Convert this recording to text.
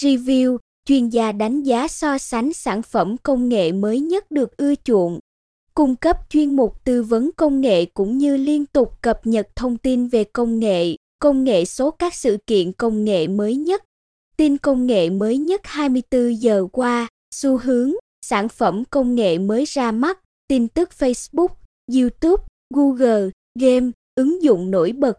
review, chuyên gia đánh giá so sánh sản phẩm công nghệ mới nhất được ưa chuộng. Cung cấp chuyên mục tư vấn công nghệ cũng như liên tục cập nhật thông tin về công nghệ, công nghệ số các sự kiện công nghệ mới nhất. Tin công nghệ mới nhất 24 giờ qua, xu hướng, sản phẩm công nghệ mới ra mắt, tin tức Facebook, YouTube, Google, game, ứng dụng nổi bật,